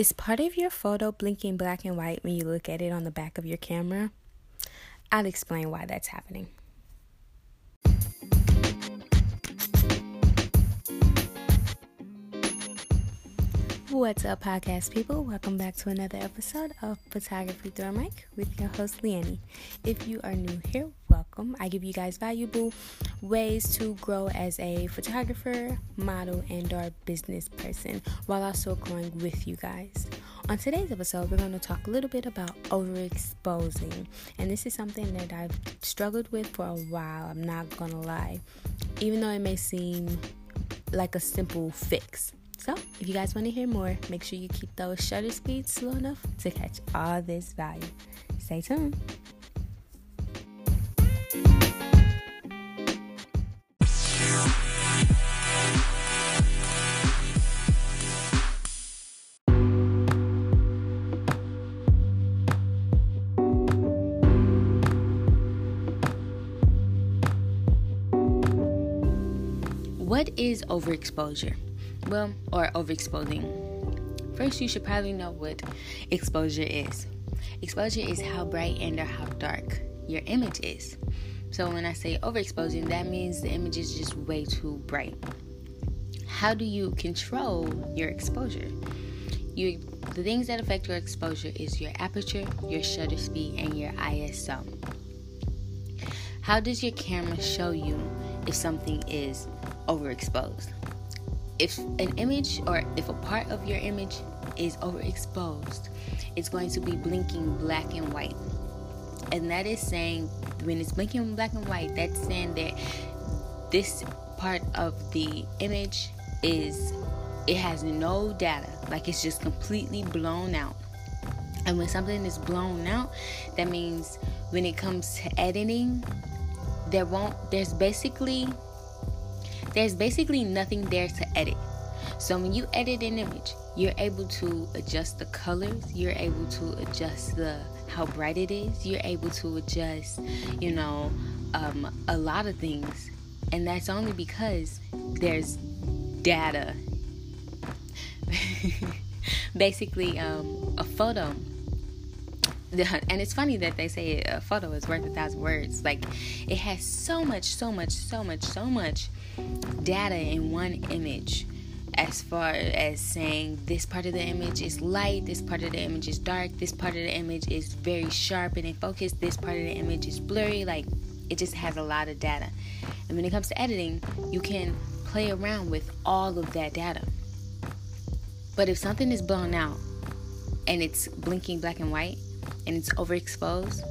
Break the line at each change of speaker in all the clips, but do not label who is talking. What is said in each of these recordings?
Is part of your photo blinking black and white when you look at it on the back of your camera? I'll explain why that's happening. What's up, podcast people? Welcome back to another episode of Photography Through Mic with your host, Leannie. If you are new here, welcome. I give you guys valuable ways to grow as a photographer, model, and or business person while also growing with you guys. On today's episode, we're going to talk a little bit about overexposing. And this is something that I've struggled with for a while, I'm not going to lie. Even though it may seem like a simple fix so, if you guys want to hear more, make sure you keep those shutter speeds slow enough to catch all this value. Stay tuned. What is overexposure? well, or overexposing. First, you should probably know what exposure is. Exposure is how bright and or how dark your image is. So when I say overexposing, that means the image is just way too bright. How do you control your exposure? You, the things that affect your exposure is your aperture, your shutter speed, and your ISO. How does your camera show you if something is overexposed? if an image or if a part of your image is overexposed, it's going to be blinking black and white. And that is saying, when it's blinking black and white, that's saying that this part of the image is, it has no data. Like it's just completely blown out. And when something is blown out, that means when it comes to editing, there won't, there's basically there's basically nothing there to edit. So when you edit an image, you're able to adjust the colors, you're able to adjust the how bright it is, you're able to adjust, you know, um, a lot of things. And that's only because there's data. Basically, um, a photo and it's funny that they say a photo is worth a thousand words. Like it has so much, so much, so much, so much data in one image as far as saying this part of the image is light, this part of the image is dark, this part of the image is very sharp and in focus, this part of the image is blurry. Like it just has a lot of data. And when it comes to editing, you can play around with all of that data. But if something is blown out and it's blinking black and white and it's overexposed,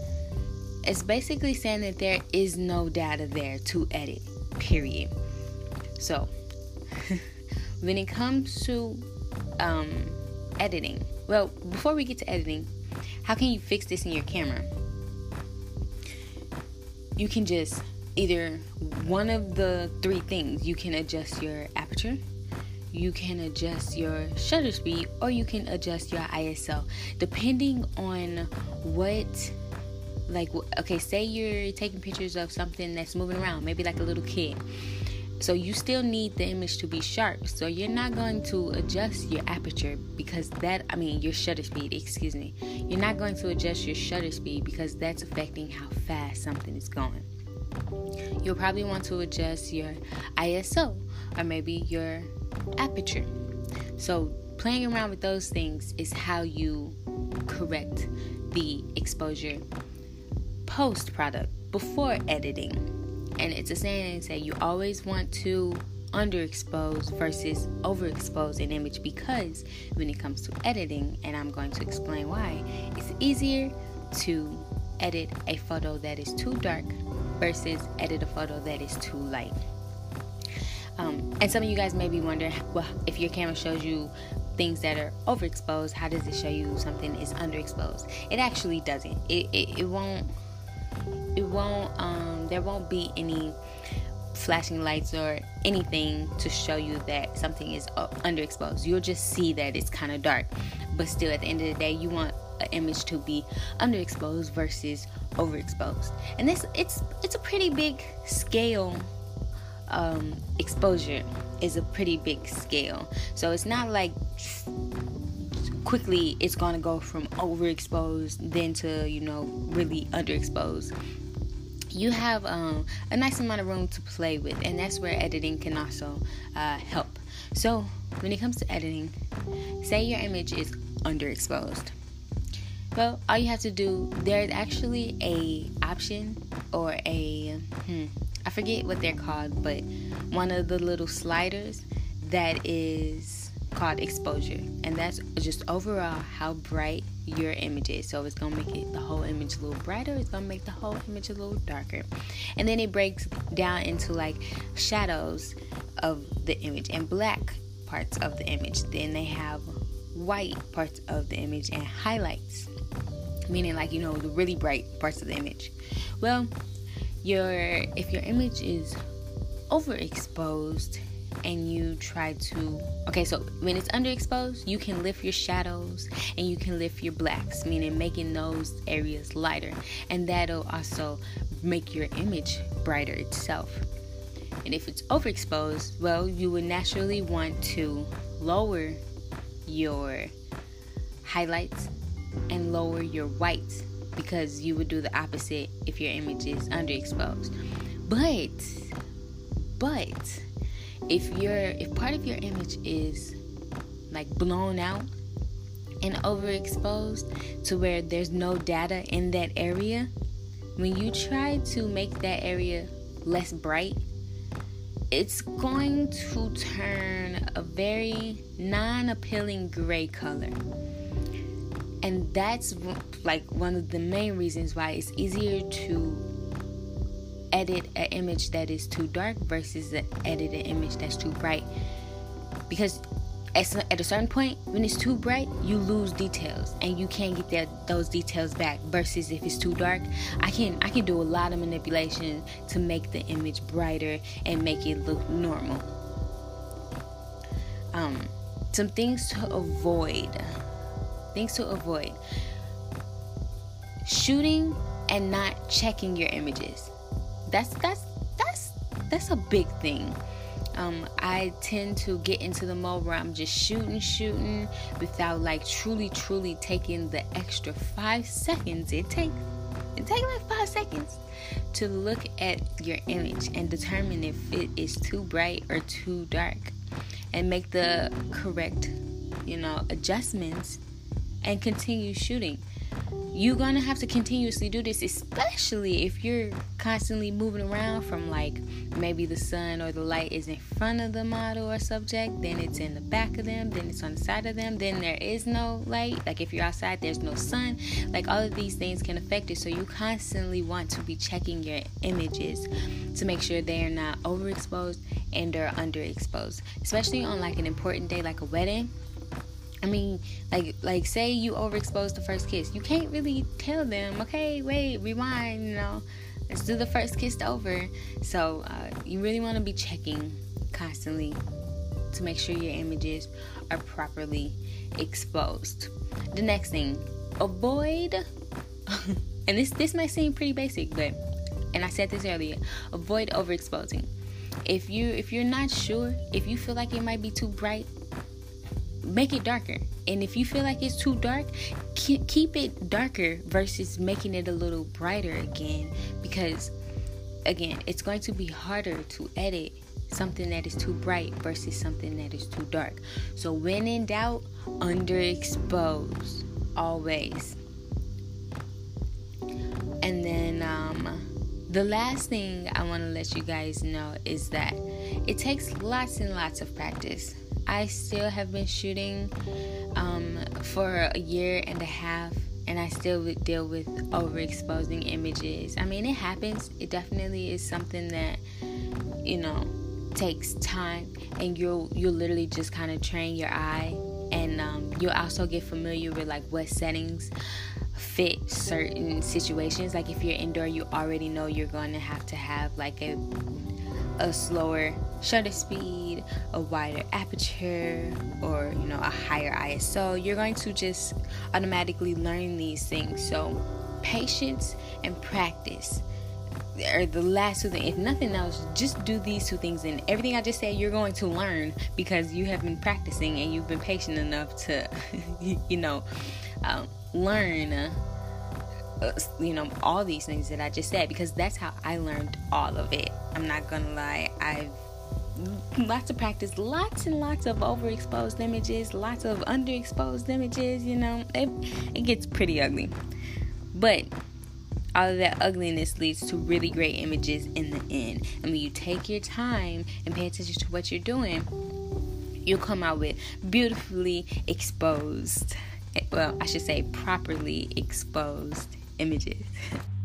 it's basically saying that there is no data there to edit, period. So, when it comes to um, editing, well, before we get to editing, how can you fix this in your camera? You can just either one of the three things you can adjust your aperture, you can adjust your shutter speed, or you can adjust your ISO depending on what like okay say you're taking pictures of something that's moving around maybe like a little kid so you still need the image to be sharp. So you're not going to adjust your aperture because that, I mean, your shutter speed, excuse me. You're not going to adjust your shutter speed because that's affecting how fast something is going. You'll probably want to adjust your ISO or maybe your aperture. So playing around with those things is how you correct the exposure post product before editing and it's a saying that you always want to underexpose versus overexpose an image because when it comes to editing, and I'm going to explain why, it's easier to edit a photo that is too dark versus edit a photo that is too light. Um, and some of you guys may be wondering, well, if your camera shows you things that are overexposed, how does it show you something is underexposed? It actually doesn't. It, it, it won't it won't um, there won't be any flashing lights or anything to show you that something is underexposed. You'll just see that it's kind of dark, but still at the end of the day, you want an image to be underexposed versus overexposed. And this it's it's a pretty big scale. Um, exposure is a pretty big scale, so it's not like quickly it's to go from overexposed then to you know really underexposed you have um, a nice amount of room to play with and that's where editing can also uh, help. So when it comes to editing say your image is underexposed. Well all you have to do there's actually a option or a hmm, i forget what they're called but one of the little sliders that is called exposure, and that's just overall how bright your images. So it's gonna make it the whole image a little brighter. It's gonna make the whole image a little darker, and then it breaks down into like shadows of the image and black parts of the image. Then they have white parts of the image and highlights, meaning like you know the really bright parts of the image. Well, your if your image is overexposed and you try to okay so when it's underexposed you can lift your shadows and you can lift your blacks meaning making those areas lighter. And that'll also make your image brighter itself. And if it's overexposed well you would naturally want to lower your highlights and lower your whites because you would do the opposite if your image is underexposed. But but if you're if part of your image is like blown out and overexposed to where there's no data in that area, when you try to make that area less bright, it's going to turn a very non appealing gray color. And that's like one of the main reasons why it's easier to edit an image that is too dark versus edit an image that's too bright. Because at a certain point when it's too bright you lose details and you can't get that those details back versus if it's too dark. I can i can do a lot of manipulation to make the image brighter and make it look normal. Um some things to avoid things to avoid. Shooting and not checking your images that's that's that's that's a big thing. Um, I tend to get into the mode where I'm just shooting, shooting without like truly, truly taking the extra five seconds it takes. It takes like five seconds to look at your image and determine if it is too bright or too dark and make the correct, you know, adjustments and continue shooting you're gonna have to continuously do this, especially if you're constantly moving around from like maybe the sun or the light is in front of the model or subject, then it's in the back of them, then it's on the side of them, then there is no light. Like if you're outside, there's no sun. Like all of these things can affect it. So you constantly want to be checking your images to make sure they are not overexposed and or underexposed, especially on like an important day like a wedding I mean, like like say you overexpose the first kiss. You can't really tell them, okay, wait, rewind, you know. Let's do the first kiss over. So uh, you really want to be checking constantly to make sure your images are properly exposed. The next thing, avoid and this this might seem pretty basic, but and I said this earlier, avoid overexposing. If you if you're not sure, if you feel like it might be too bright, make it darker. And if you feel like it's too dark, keep it darker versus making it a little brighter again because again, it's going to be harder to edit something that is too bright versus something that is too dark. So when in doubt, underexpose always. And then um the last thing I want to let you guys know is that it takes lots and lots of practice. I still have been shooting um, for a year and a half, and I still would deal with overexposing images. I mean, it happens. It definitely is something that you know takes time, and you'll you'll literally just kind of train your eye, and um, you'll also get familiar with like what settings fit certain situations. Like if you're indoor, you already know you're going to have to have like a a slower shutter speed, a wider aperture, or you know, a higher ISO. You're going to just automatically learn these things. So, patience and practice. or the last two things. If nothing else, just do these two things, and everything I just said, you're going to learn because you have been practicing and you've been patient enough to, you know, um, learn. Uh, you know all these things that I just said because that's how I learned all of it. I'm not gonna lie, I've lots of practice, lots and lots of overexposed images, lots of underexposed images. You know, it it gets pretty ugly, but all of that ugliness leads to really great images in the end. And when you take your time and pay attention to what you're doing, you'll come out with beautifully exposed, eh, well, I should say properly exposed images.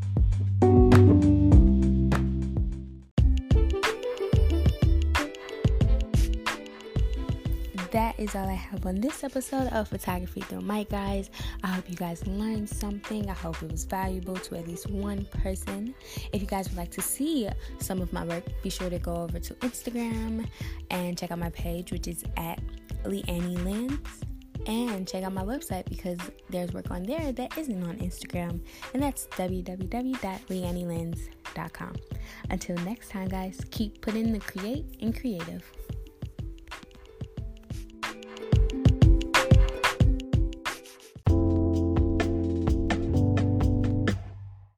that is all I have on this episode of Photography Through Mic, guys. I hope you guys learned something. I hope it was valuable to at least one person. If you guys would like to see some of my work, be sure to go over to Instagram and check out my page, which is at Leannie Lens. And check out my website because there's work on there that isn't on Instagram, and that's www.leannielens.com. Until next time, guys, keep putting the create and creative.